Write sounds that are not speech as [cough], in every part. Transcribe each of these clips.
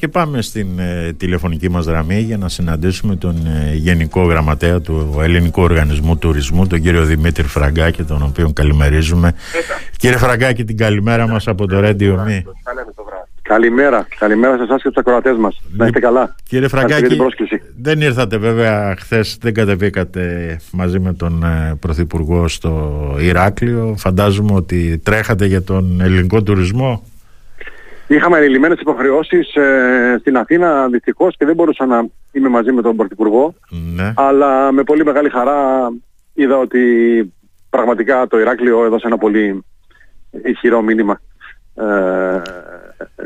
Και πάμε στην ε, τηλεφωνική μας γραμμή για να συναντήσουμε τον ε, Γενικό Γραμματέα του Ελληνικού Οργανισμού Τουρισμού, τον κύριο Δημήτρη Φραγκάκη, τον οποίο καλημερίζουμε. Κύριε Φραγκάκη, την καλημέρα μας από το Radio Me. Καλημέρα, καλημέρα σε εσάς και του ακροατές μας. Να είστε καλά. Κύριε Φραγκάκη, δεν ήρθατε βέβαια χθες, δεν κατεβήκατε μαζί με τον ε, Πρωθυπουργό στο Ηράκλειο. Φαντάζομαι ότι τρέχατε για τον ελληνικό τουρισμό. Είχαμε ελλημένε υποχρεώσεις ε, στην Αθήνα δυστυχώς και δεν μπορούσα να είμαι μαζί με τον Πρωθυπουργό. Ναι. Αλλά με πολύ μεγάλη χαρά είδα ότι πραγματικά το Ηράκλειο έδωσε ένα πολύ ισχυρό μήνυμα. Ε,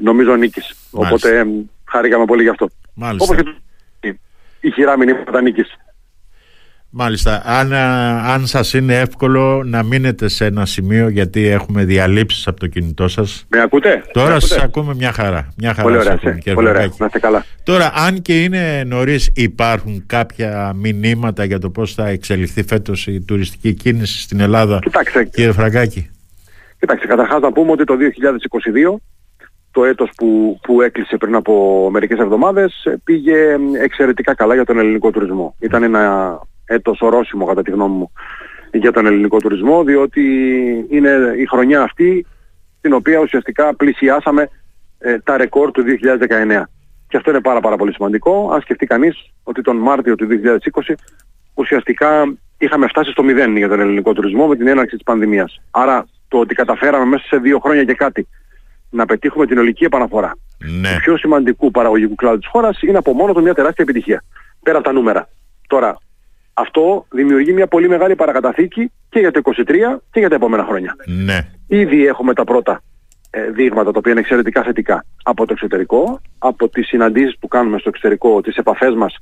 νομίζω νίκης. Οπότε ε, χάρηκαμε πολύ γι' αυτό. Μάλιστα. Όπως και η χειρά μηνύματα νίκης. Μάλιστα. Αν, αν σας είναι εύκολο να μείνετε σε ένα σημείο γιατί έχουμε διαλύσεις από το κινητό σας. Με ακούτε; Τώρα Με σας ακούμε μια χαρά. Μια χαρά Πολύ ωραία. ακούμε, κύριε Πολύ ωραία. Φραγκάκη. Να είστε καλά. Τώρα, αν και είναι νωρίς, υπάρχουν κάποια μηνύματα για το πώς θα εξελιχθεί φέτος η τουριστική κίνηση στην Ελλάδα, Κοιτάξτε, κύριε Φραγκάκη; κοιτάξτε, καταρχάς να πούμε ότι το 2022 το έτος που, που έκλεισε πριν από μερικές εβδομάδες ε, πήγε εξαιρετικά καλά για τον ελληνικό τουρισμό. Ήταν ένα έτος ορόσημο κατά τη γνώμη μου για τον ελληνικό τουρισμό διότι είναι η χρονιά αυτή την οποία ουσιαστικά πλησιάσαμε ε, τα ρεκόρ του 2019. Και αυτό είναι πάρα πάρα πολύ σημαντικό. Αν σκεφτεί κανείς ότι τον Μάρτιο του 2020 ουσιαστικά είχαμε φτάσει στο μηδέν για τον ελληνικό τουρισμό με την έναρξη της πανδημίας. Άρα το ότι καταφέραμε μέσα σε δύο χρόνια και κάτι να πετύχουμε την ολική επαναφορά Ναι, του πιο σημαντικού παραγωγικού κλάδου της χώρας είναι από μόνο του μια τεράστια επιτυχία. Πέρα από τα νούμερα. Τώρα, αυτό δημιουργεί μια πολύ μεγάλη παρακαταθήκη και για το 2023 και για τα επόμενα χρόνια. ναι, Ήδη έχουμε τα πρώτα ε, δείγματα τα οποία είναι εξαιρετικά θετικά από το εξωτερικό, από τις συναντήσεις που κάνουμε στο εξωτερικό, τις επαφές μας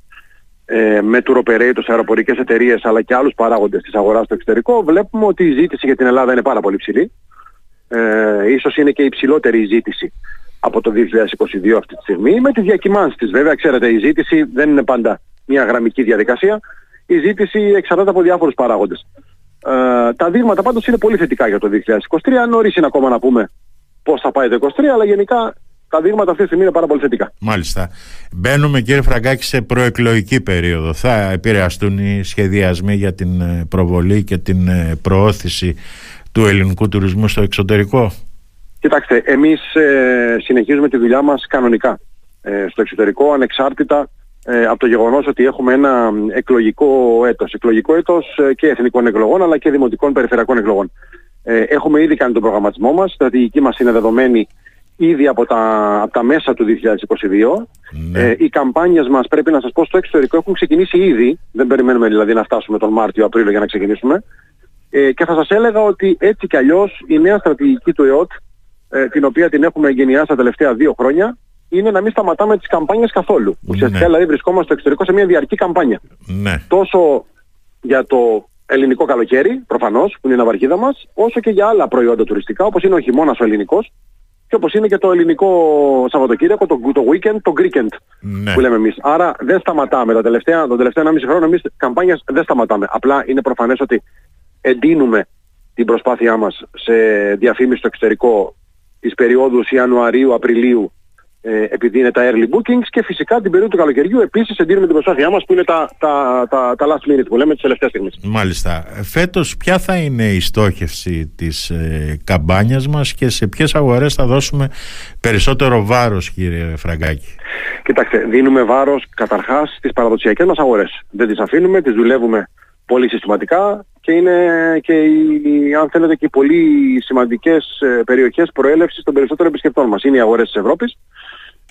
ε, με tour operators, αεροπορικές εταιρείες αλλά και άλλους παράγοντες της αγοράς στο εξωτερικό βλέπουμε ότι η ζήτηση για την Ελλάδα είναι πάρα πολύ ψηλή. Ε, ίσως είναι και η υψηλότερη η ζήτηση από το 2022 αυτή τη στιγμή με τις διακυμάνσεις της. Βέβαια ξέρετε η ζήτηση δεν είναι πάντα μια γραμμική διαδικασία. Η ζήτηση εξαρτάται από διάφορους παράγοντες. Ε, τα δείγματα πάντως είναι πολύ θετικά για το 2023. Νωρίς είναι ακόμα να πούμε πώς θα πάει το 2023 αλλά γενικά τα δείγματα αυτή τη στιγμή είναι πάρα πολύ θετικά. μάλιστα. Μπαίνουμε, κύριε Φραγκάκη, σε προεκλογική περίοδο. Θα επηρεαστούν οι σχεδιασμοί για την ε, προβολή και την ε, προώθηση του ελληνικού τουρισμού στο εξωτερικό; Κοιτάξτε, εμείς ε, συνεχίζουμε τη δουλειά μας κανονικά ε, στο εξωτερικό, ανεξάρτητα ε, από το γεγονός ότι έχουμε ένα εκλογικό έτος. Εκλογικό έτος ε, και εθνικών εκλογών αλλά και δημοτικών περιφερειακών εκλογών. Ε, έχουμε ήδη κάνει τον προγραμματισμό μας, η στρατηγική μας είναι δεδομένη ήδη από τα, από τα μέσα του 2022. Ναι. Ε, οι καμπάνιες μας πρέπει να σας πω στο εξωτερικό έχουν ξεκινήσει ήδη, δεν περιμένουμε δηλαδή να φτάσουμε τον Μάρτιο-Απρίλιο για να ξεκινήσουμε. Ε, και θα σας έλεγα ότι έτσι κι αλλιώς η νέα στρατηγική του ΕΟΤ, ε, την οποία την έχουμε εγκαινιάσει τα τελευταία δύο χρόνια, είναι να μην σταματάμε τις καμπάνιες καθόλου. Ουσιαστικά Ναι. δηλαδή βρισκόμαστε στο εξωτερικό σε μια διαρκή καμπάνια. Ναι, Τόσο για το ελληνικό καλοκαίρι, προφανώς, που είναι η ναυαρχίδα μας, όσο και για άλλα προϊόντα τουριστικά, όπως είναι ο χειμώνας ο ελληνικός, και όπως είναι και το ελληνικό Σαββατοκύριακο, το, το weekend, το Greekend ναι. που λέμε εμείς. Άρα δεν σταματάμε. Τα τελευταία, τον τελευταίο 1,5 χρόνο εμείς καμπάνιας δεν σταματάμε. Απλά είναι προφανές ότι εντείνουμε την προσπάθειά μας σε διαφήμιση στο εξωτερικό τις περιόδους Ιανουαρίου-Απριλίου ε, επειδή είναι τα early bookings και φυσικά την περίοδο του καλοκαιριού επίσης εντείνουμε την προσπάθειά μας που είναι τα, τα, τα, τα last minute που λέμε τις τελευταίες στιγμές. Μάλιστα. Φέτος ποια θα είναι η στόχευση της ε, καμπάνιας μας και σε ποιες αγορές θα δώσουμε περισσότερο βάρος κύριε Φραγκάκη; Κοιτάξτε, δίνουμε βάρος καταρχάς στις παραδοσιακές μας αγορές. Δεν τις αφήνουμε, τις δουλεύουμε πολύ συστηματικά και είναι και οι, αν θέλετε και οι πολύ σημαντικές ε, περιοχές προέλευσης των περισσότερων επισκεπτών μας. Είναι οι αγορές της Ευρώπης,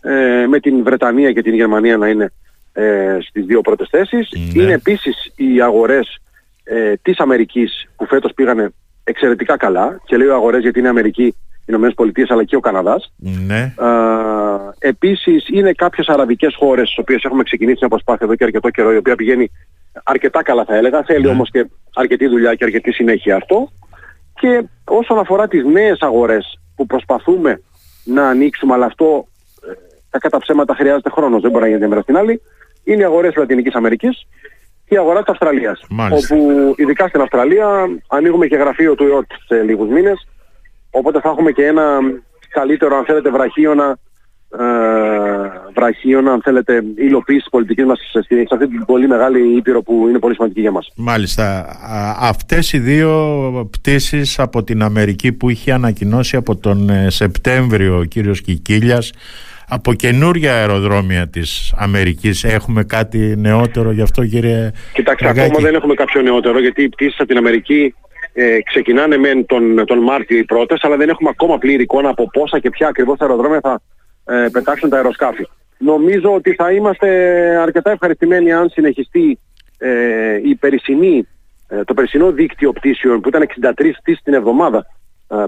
ε, με την Βρετανία και την Γερμανία να είναι ε, στις δύο πρώτες θέσεις. Ναι. Είναι επίσης οι αγορές ε, της Αμερικής που φέτος πήγανε εξαιρετικά καλά και λέω αγορές γιατί είναι Αμερική, οι Ηνωμένες Πολιτείες αλλά και ο Καναδάς. Ναι, Α, επίσης είναι κάποιες αραβικές χώρες στις οποίες έχουμε ξεκινήσει μια προσπάθεια εδώ και αρκετό καιρό η οποία πηγαίνει αρκετά καλά θα έλεγα. Θέλει Ναι. όμως και αρκετή δουλειά και αρκετή συνέχεια αυτό. Και όσον αφορά τις νέες αγορές που προσπαθούμε να ανοίξουμε αλλά αυτό ε, κακά τα ψέματα χρειάζεται χρόνος, δεν μπορεί να γίνει μέρα στην άλλη, είναι οι αγορές της Λατινικής Αμερικής και η αγορά της Αυστραλίας. Μάλιστα. Όπου ειδικά στην Αυστραλία ανοίγουμε και γραφείο του ΕΟΤ σε λίγους μήνες. Οπότε θα έχουμε και ένα καλύτερο, αν θέλετε, βραχίωνα ε, βραχίων, αν θέλετε, υλοποίηση της πολιτικής μας σε αυτή την πολύ μεγάλη ήπειρο που είναι πολύ σημαντική για μας. Μάλιστα. Αυτές οι δύο πτήσεις από την Αμερική που είχε ανακοινώσει από τον ε, Σεπτέμβριο ο κύριος Κικίλιας, από καινούρια αεροδρόμια της Αμερικής έχουμε κάτι νεότερο γι' αυτό κύριε Κοιτάξτε ακόμα δεν έχουμε κάποιο νεότερο γιατί οι πτήσεις από την Αμερική ε, ξεκινάνε με τον, τον Μάρτιο οι πρώτες αλλά δεν έχουμε ακόμα πλήρη εικόνα από πόσα και ποια ακριβώς αεροδρόμια θα ε, πετάξουν τα αεροσκάφη. Νομίζω ότι θα είμαστε αρκετά ευχαριστημένοι αν συνεχιστεί ε, η περσινή, ε, το περσινό δίκτυο πτήσεων που ήταν 63 πτήσεις την εβδομάδα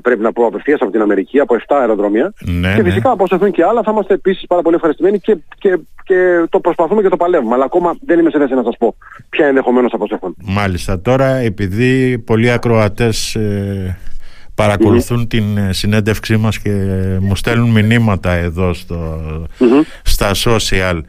πρέπει να πω απευθείας από την Αμερική, από 7 αεροδρόμια. Ναι, και ναι. φυσικά ναι. από και άλλα θα είμαστε επίσης πάρα πολύ ευχαριστημένοι και, και, και το προσπαθούμε και το παλεύουμε. Αλλά ακόμα δεν είμαι σε θέση να σας πω ποια ενδεχομένως αποσέχουν. Μάλιστα. Τώρα επειδή πολλοί ακροατές ε, παρακολουθουν την ε, συνέντευξή μας και μου στέλνουν μηνύματα εδώ στο, στα social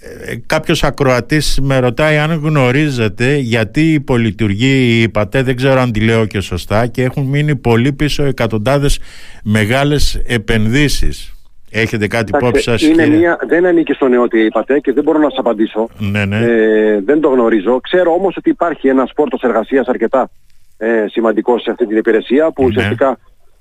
ε, κάποιος ακροατής με ρωτάει αν γνωρίζετε γιατί υπολειτουργεί είπατε δεν ξέρω αν τη λέω και σωστά και έχουν μείνει πολύ πίσω εκατοντάδες μεγάλες επενδύσεις Έχετε κάτι υπόψη σας είναι μια, Δεν ανήκει στο νεότιο είπατε και δεν μπορώ να σας απαντήσω ναι, ναι. Ε, Δεν το γνωρίζω Ξέρω όμως ότι υπάρχει ένας πόρτος εργασίας αρκετά ε, σημαντικός σε αυτή την υπηρεσία που ναι. ουσιαστικά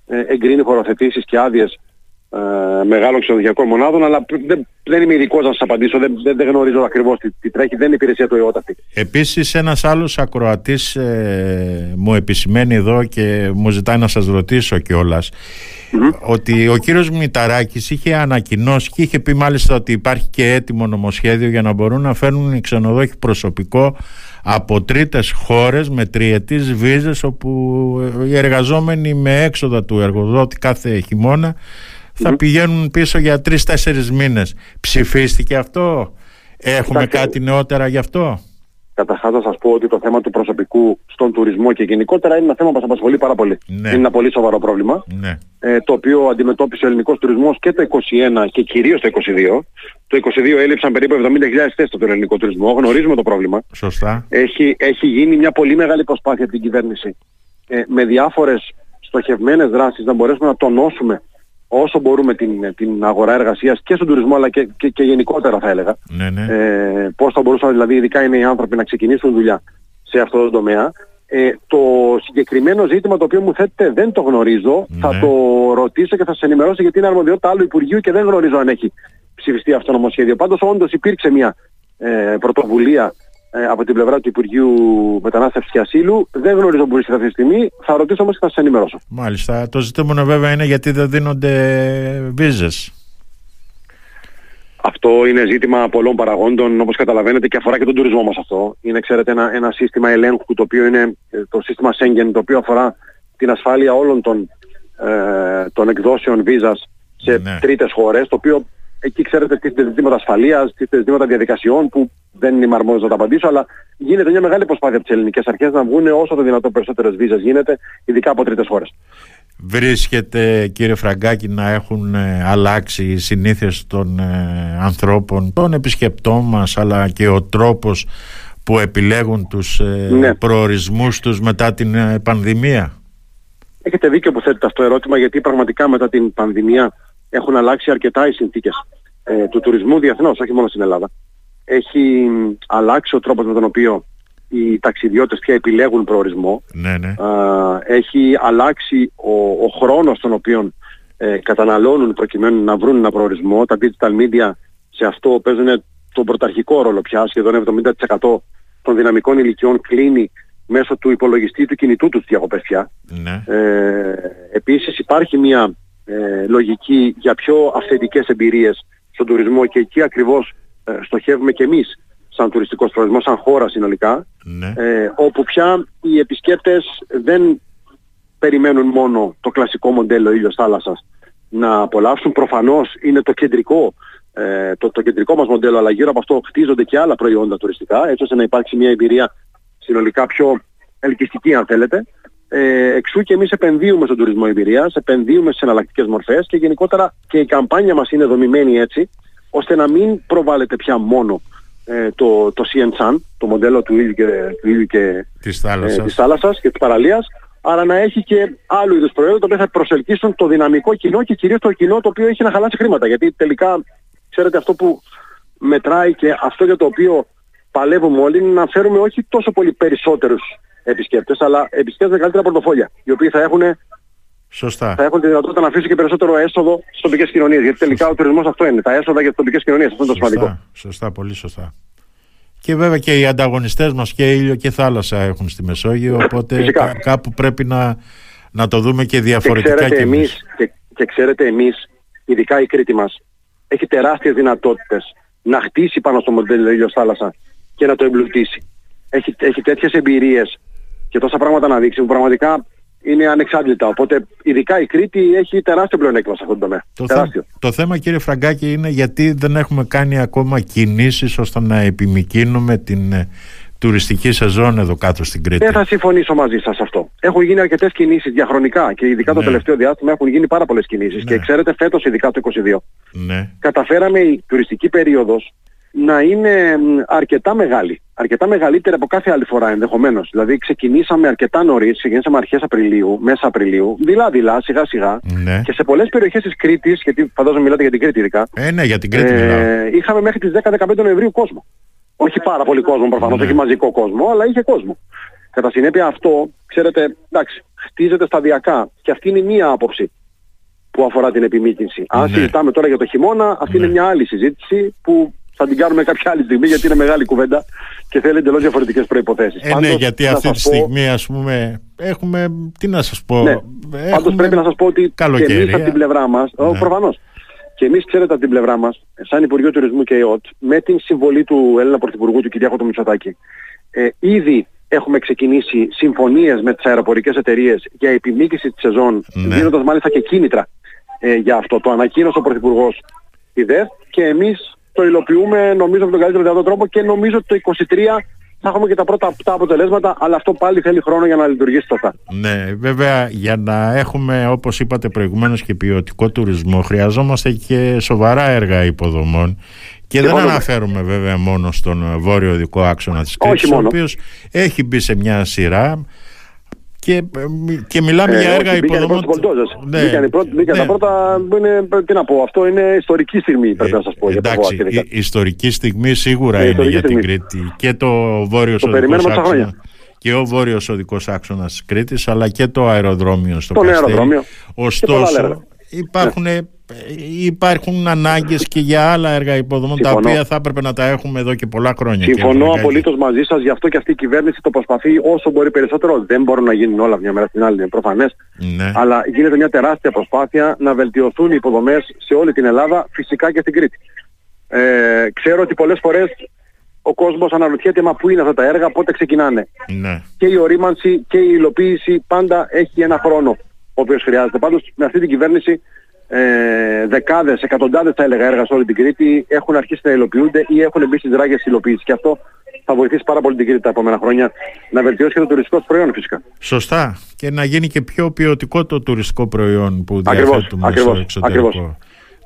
ε, εγκρίνει χωροθετήσεις και άδειες ε, μεγάλων ξενοδοχειακών μονάδων, αλλά δεν, δεν είμαι ειδικός να σας απαντήσω. Δεν, δεν, δεν γνωρίζω ακριβώς τι, τι, τρέχει. Δεν είναι υπηρεσία του ΕΟΤ αυτή. Επίσης, ένας άλλος ακροατής ε, μου επισημαίνει εδώ και μου ζητάει να σας ρωτήσω κιόλας. Mm-hmm. Ότι ο κύριος Μηταράκης είχε ανακοινώσει και είχε πει μάλιστα ότι υπάρχει και έτοιμο νομοσχέδιο για να μπορούν να φέρνουν οι ξενοδόχοι προσωπικό από τρίτες χώρες με τριετής βίζες όπου οι εργαζόμενοι με έξοδα του εργοδότη κάθε χειμώνα θα πηγαίνουν πίσω για τρει-τέσσερι μήνες. Ψηφίστηκε αυτό, Έχουμε κάτι νεότερα γι' αυτό; Καταρχάς θα σας πω ότι το θέμα του προσωπικού στον τουρισμό και γενικότερα είναι ένα θέμα που μας απασχολεί πάρα πολύ. Ναι. Είναι ένα πολύ σοβαρό πρόβλημα. Ναι. Ε, το οποίο αντιμετώπισε ο ελληνικός τουρισμός και το 2021 και κυρίως το 2022. Το 2022 έλειψαν περίπου 70.000 θέσεις στον ελληνικό τουρισμό. Γνωρίζουμε το πρόβλημα. Σωστά. Έχει, έχει γίνει μια πολύ μεγάλη προσπάθεια από την κυβέρνηση ε, με διάφορες στοχευμένες δράσεις να μπορέσουμε να τονώσουμε όσο μπορούμε την, την αγορά εργασίας και στον τουρισμό αλλά και, και, και γενικότερα θα έλεγα. Ναι, ναι. Ε, πώς θα μπορούσαν δηλαδή ειδικά είναι οι άνθρωποι να ξεκινήσουν δουλειά σε αυτό το τομέα. Ε, το συγκεκριμένο ζήτημα το οποίο μου θέτετε δεν το γνωρίζω. Ναι. Θα το ρωτήσω και θα σας ενημερώσω γιατί είναι αρμοδιότητα άλλου Υπουργείου και δεν γνωρίζω αν έχει ψηφιστεί αυτό το νομοσχέδιο. Πάντως όντως υπήρξε μια ε, πρωτοβουλία ε, από την πλευρά του Υπουργείου Μετανάστευσης και Ασύλου. Δεν γνωρίζω που βρίσκεται αυτή τη στιγμή. Θα ρωτήσω όμως και θα σας ενημερώσω. Μάλιστα. Το ζητούμενο βέβαια είναι γιατί δεν δίνονται βίζες. Αυτό είναι ζήτημα πολλών παραγόντων, όπως καταλαβαίνετε, και αφορά και τον τουρισμό μας αυτό. Είναι, ξέρετε, ένα, ένα σύστημα ελέγχου, το οποίο είναι ε, το σύστημα Schengen, το οποίο αφορά την ασφάλεια όλων των, ε, των εκδόσεων βίζας σε ναι. τρίτες χώρες, το οποίο εκεί ξέρετε τίθεται ζητήματα ασφαλείας, τίθεται ζητήματα διαδικασιών που δεν είμαι αρμόδιος να τα απαντήσω, αλλά γίνεται μια μεγάλη προσπάθεια από τις ελληνικές αρχές να βγουν όσο το δυνατόν περισσότερες βίζες γίνεται, ειδικά από τρίτες χώρες. Βρίσκεται κύριε Φραγκάκη να έχουν ε, αλλάξει οι συνήθειες των ε, ανθρώπων, των επισκεπτών μας αλλά και ο τρόπος που επιλέγουν τους ε, ναι. προορισμούς τους μετά την πανδημία; Έχετε δίκιο που θέτετε αυτό το ερώτημα γιατί πραγματικά μετά την πανδημία έχουν αλλάξει αρκετά οι συνθήκες του τουρισμού διεθνώς, όχι μόνο στην Ελλάδα έχει αλλάξει ο τρόπος με τον οποίο οι ταξιδιώτες πια επιλέγουν προορισμό. Ναι, ναι. έχει αλλάξει ο, ο χρόνος τον οποίο ε, καταναλώνουν προκειμένου να βρουν ένα προορισμό. Τα digital media σε αυτό παίζουν τον πρωταρχικό ρόλο πια. Σχεδόν 70% των δυναμικών ηλικιών κλείνει μέσω του υπολογιστή του κινητού τους διακοπές πια. Ναι. Ε, επίσης υπάρχει μια ε, λογική για πιο αυθεντικές εμπειρίες στον τουρισμό και εκεί ακριβώς ε, στοχεύουμε και εμείς σαν τουριστικός προορισμός, σαν χώρα συνολικά, ναι. ε, όπου πια οι επισκέπτες δεν περιμένουν μόνο το κλασικό μοντέλο ήλιος θάλασσας να απολαύσουν. Προφανώς είναι το κεντρικό, ε, το, το κεντρικό μας μοντέλο, αλλά γύρω από αυτό χτίζονται και άλλα προϊόντα τουριστικά, έτσι ώστε να υπάρξει μια εμπειρία συνολικά πιο ελκυστική αν θέλετε. Ε, εξού και εμείς επενδύουμε στον τουρισμό εμπειρίας, επενδύουμε στις εναλλακτικές μορφές και γενικότερα και η καμπάνια μας είναι δομημένη έτσι, ώστε να μην προβάλλεται πια μόνο ε, το, το CN το μοντέλο του ήλιου και, του ήλιου και της, θάλασσας. Ε, της θάλασσας και της παραλίας, αλλά να έχει και άλλου είδους προϊόντα, τα οποία θα προσελκύσουν το δυναμικό κοινό και κυρίως το κοινό το οποίο έχει να χαλάσει χρήματα. Γιατί τελικά ξέρετε αυτό που μετράει και αυτό για το οποίο παλεύουμε όλοι είναι να φέρουμε όχι τόσο πολύ περισσότερους επισκέπτες, αλλά επισκέπτες με καλύτερα πορτοφόλια, οι οποίοι θα έχουν, Σωστά. θα έχουν τη δυνατότητα να αφήσουν και περισσότερο έσοδο στις τοπικές κοινωνίες. Γιατί τελικά ο τουρισμός αυτό είναι, τα έσοδα για τις τοπικές κοινωνίες. Αυτό είναι το σημαντικό. Σωστά, σωστά, πολύ σωστά. Και βέβαια και οι ανταγωνιστές μας και ήλιο και θάλασσα έχουν στη Μεσόγειο, οπότε Φυσικά. κά- κάπου πρέπει να, να το δούμε και Και διαφορετικά ξέρετε, κι εμείς. εμείς, και, και ξέρετε εμείς, ειδικά η Κρήτη μας, έχει τεράστιες δυνατότητες να χτίσει πάνω στο μοντέλο ήλιος θάλασσα και να το εμπλουτίσει. Έχει, έχει τέτοιες εμπειρίες και τόσα πράγματα να δείξει που πραγματικά είναι ανεξάντλητα. Οπότε ειδικά η Κρήτη έχει τεράστιο πλεονέκτημα σε αυτό το τομέα. Το, θέ- τεράστιο. το θέμα κύριε Φραγκάκη είναι γιατί δεν έχουμε κάνει ακόμα κινήσεις ώστε να επιμικρύνουμε την ε, τουριστική σεζόν εδώ κάτω στην Κρήτη. Δεν θα συμφωνήσω μαζί σας αυτό. Έχουν γίνει αρκετές κινήσεις διαχρονικά και ειδικά το Ναι. τελευταίο διάστημα έχουν γίνει πάρα πολλές κινήσεις. Ναι. Και ξέρετε φέτος ειδικά το 2022 Ναι, καταφέραμε η τουριστική περίοδος να είναι μ, αρκετά μεγάλη. Αρκετά μεγαλύτερη από κάθε άλλη φορά ενδεχομένως. Δηλαδή ξεκινήσαμε αρκετά νωρίς, ξεκινήσαμε αρχές Απριλίου, μέσα Απριλίου, δειλά-δειλά, σιγά-σιγά. ναι. Και σε πολλές περιοχές της Κρήτης, γιατί φαντάζομαι μιλάτε για την Κρήτη ειδικά, Ε, ναι, για την Κρήτη μιλάω. ε, είχαμε μέχρι τις 10-15 Νοεμβρίου κόσμο. Όχι πάρα πολύ κόσμο προφανώς, Ναι. όχι μαζικό κόσμο, αλλά είχε κόσμο. Κατά συνέπεια αυτό, ξέρετε, εντάξει, χτίζεται σταδιακά. Και αυτή είναι μία άποψη που αφορά την επιμήκυνση. Αν Ναι. συζητάμε τώρα για το χειμώνα, αυτή Ναι. είναι μια άλλη συζήτηση που θα την κάνουμε κάποια άλλη στιγμή γιατί είναι μεγάλη κουβέντα και θέλει εντελώς διαφορετικές προϋποθέσεις. Ε, ναι, Πάντως, γιατί να αυτή σας τη πω- στιγμή ας πούμε έχουμε, τι να σας πω, ναι. έχουμε Πάντως πρέπει να σας πω ότι και καλοκαιρία. εμείς από την πλευρά μας, Ναι. ναι. προφανώς, και εμείς ξέρετε από την πλευρά μας, σαν Υπουργείο Τουρισμού και ΕΟΤ, με την συμβολή του Έλληνα Πρωθυπουργού του Κυριάκου του Μητσοτάκη, ε, ήδη έχουμε ξεκινήσει συμφωνίες με τις αεροπορικές εταιρείες για επιμήκυση της σεζόν, Ναι. δίνοντας μάλιστα και κίνητρα ε, για αυτό. Το ανακοίνωσε ο Πρωθυπουργός η ΔΕΘ και εμείς το υλοποιούμε νομίζω με τον καλύτερο δυνατό τρόπο και νομίζω ότι το 2023 θα έχουμε και τα πρώτα αυτά αποτελέσματα, αλλά αυτό πάλι θέλει χρόνο για να λειτουργήσει σωστά. Ναι, βέβαια για να έχουμε όπως είπατε προηγουμένως και ποιοτικό τουρισμό χρειαζόμαστε και σοβαρά έργα υποδομών και δεν Συμφωνούμε. αναφέρουμε βέβαια μόνο στον βόρειο δικό άξονα της Όχι Κρήτης ο μόνο. οποίος έχει μπει σε μια σειρά και, ε, μι- και μιλάμε για Ε, έργα όχι, μπήκαν οι υποδομών. πρώτες βολτόζες. Ναι, Μπήκαν οι πρώτες- μπήκαν ναι. τα πρώτα, είναι, τι να πω, αυτό είναι ιστορική στιγμή πρέπει να σας πω. για το Εντάξει, ΒΟΑ ειδικά. η ιστορική στιγμή σίγουρα Ε, είναι ιστορική για την στιγμή. Κρήτη και το βόρειος Το οδικός περιμένουμε τόσα άξονα χρόνια. και ο βόρειος οδικός άξονας της Κρήτης αλλά και το αεροδρόμιο στο Το νέο Καστέλι. αεροδρόμιο. πολλά άλλα Ωστόσο έργα. Υπάρχουν, ε, υπάρχουν ανάγκες και για άλλα έργα υποδομών τα Συμφωνώ. οποία θα έπρεπε να τα έχουμε εδώ και πολλά χρόνια. κύριε Συμφωνώ Φραγκάκη. απολύτως μαζί σας, γι' αυτό και αυτή η κυβέρνηση το προσπαθεί όσο μπορεί περισσότερο. Δεν μπορούν να γίνουν όλα μια μέρα στην άλλη, είναι προφανές. Ναι. Αλλά γίνεται μια τεράστια προσπάθεια να βελτιωθούν οι υποδομές σε όλη την Ελλάδα, φυσικά και στην Κρήτη. Ε, ξέρω ότι πολλές φορές ο κόσμος αναρωτιέται μα πού είναι αυτά τα έργα, πότε ξεκινάνε. ναι. και η ορίμανση και η υλοποίηση πάντα έχει ένα χρόνο ο οποίος χρειάζεται. Πάντως με αυτή την κυβέρνηση ε, δεκάδες, εκατοντάδες θα έλεγα έργα σε όλη την Κρήτη έχουν αρχίσει να υλοποιούνται ή έχουν μπει στις ράγες υλοποίησης και αυτό θα βοηθήσει πάρα πολύ την Κρήτη τα επόμενα χρόνια να βελτιώσει και το τουριστικό της προϊόν φυσικά. Σωστά. Και να γίνει και πιο ποιοτικό το τουριστικό προϊόν που Ακριβώς, διαθέτουμε ακριβώς, στο εξωτερικό. ακριβώς.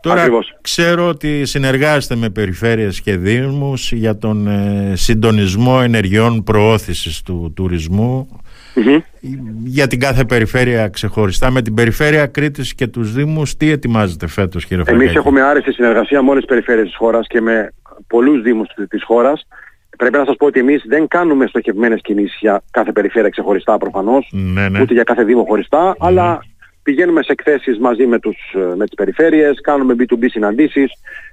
Τώρα Ακριβώς. ξέρω ότι συνεργάζεστε με περιφέρειες και δήμους για τον ε, συντονισμό ενεργειών προώθησης του τουρισμού Μμμ. για την κάθε περιφέρεια ξεχωριστά. Με την περιφέρεια Κρήτης και τους δήμους τι ετοιμάζετε φέτος κύριε Εμείς Φραγκάκη. έχουμε άρεστη συνεργασία με όλες τις περιφέρειες της χώρας και με πολλούς δήμους της- της χώρας. Πρέπει να σας πω ότι εμείς δεν κάνουμε στοχευμένες κινήσεις για κάθε περιφέρεια ξεχωριστά προφανώς. Ναι, ναι. ούτε για κάθε δήμο χωριστά, αλλά πηγαίνουμε σε εκθέσεις μαζί με, τους, ε, με τις περιφέρειες, κάνουμε B2B συναντήσεις,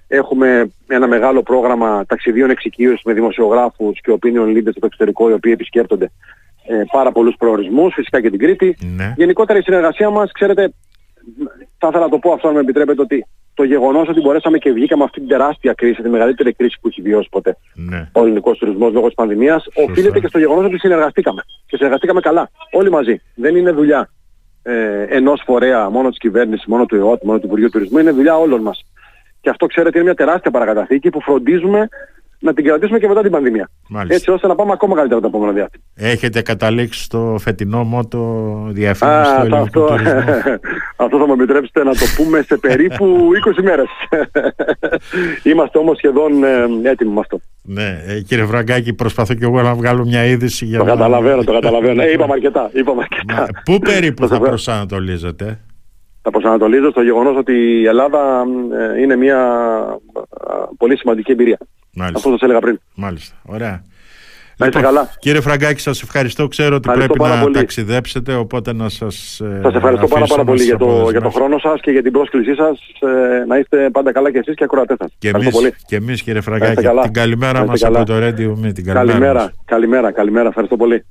έχουμε ένα μεγάλο πρόγραμμα ταξιδίων εξοικείωσης με δημοσιογράφους και opinion leaders στο εξωτερικό οι οποίοι επισκέπτονται ε, πάρα πολλούς προορισμούς, φυσικά και την Κρήτη. Ναι. Γενικότερα η συνεργασία μας, ξέρετε, θα ήθελα να το πω αυτό αν με επιτρέπετε ότι το γεγονός ότι μπορέσαμε και βγήκαμε αυτή την τεράστια κρίση, τη μεγαλύτερη κρίση που έχει βιώσει ποτέ ναι. ο ελληνικός τουρισμός λόγω της πανδημίας, οφείλεται και στο γεγονός ότι συνεργαστήκαμε. Και συνεργαστήκαμε καλά. Όλοι μαζί. Δεν είναι δουλειά ε, ενός φορέα, μόνο της κυβέρνησης, μόνο του ΕΟΤ, μόνο του Υπουργείου Τουρισμού. Είναι δουλειά όλων μας. Και αυτό ξέρετε είναι μια τεράστια παρακαταθήκη που φροντίζουμε να την κρατήσουμε και μετά την πανδημία. Μάλιστα. Έτσι ώστε να πάμε ακόμα καλύτερα το επόμενο διάστημα. Έχετε καταλήξει στο φετινό μότο διαφήμιση Α, του θα- ελληνικού αυτό, τουρισμού; [laughs] αυτό θα μου επιτρέψετε να το πούμε σε περίπου [laughs] 20 μέρες. [laughs] Είμαστε όμως σχεδόν ε, έτοιμοι με αυτό. Ναι, ε, κύριε Φραγκάκη, προσπαθώ και εγώ να βγάλω μια είδηση για Το να... καταλαβαίνω, το καταλαβαίνω. Ε, είπαμε αρκετά. Είπαμε αρκετά. Μα, Πού περίπου Σας θα ευχαριστώ. προσανατολίζετε; τα προσανατολίζω στο γεγονός ότι η Ελλάδα ε, είναι μια ε, πολύ σημαντική εμπειρία. Μάλιστα. Αυτό σας έλεγα πριν. Μάλιστα. Ωραία. Να είστε Λοιπόν, καλά. Κύριε Φραγκάκη, σας ευχαριστώ. Ξέρω ότι Ευχαριστώ πρέπει πάρα να πολύ. ταξιδέψετε, οπότε να σας ε, Σας ευχαριστώ πάρα, αφήσω πάρα να πολύ σας για το, για το αποδεσμεύσω. χρόνο σας και για την πρόσκλησή σας. Ε, να είστε πάντα καλά και εσείς και οι ακροατές σας. Και Ευχαριστώ εμείς, πολύ. και εμείς κύριε Να είστε Φραγκάκη, καλά. την καλημέρα Να μας είστε από καλά. το Radio Me. Την καλημέρα μας. Καλημέρα, καλημέρα, καλημέρα. Ευχαριστώ πολύ.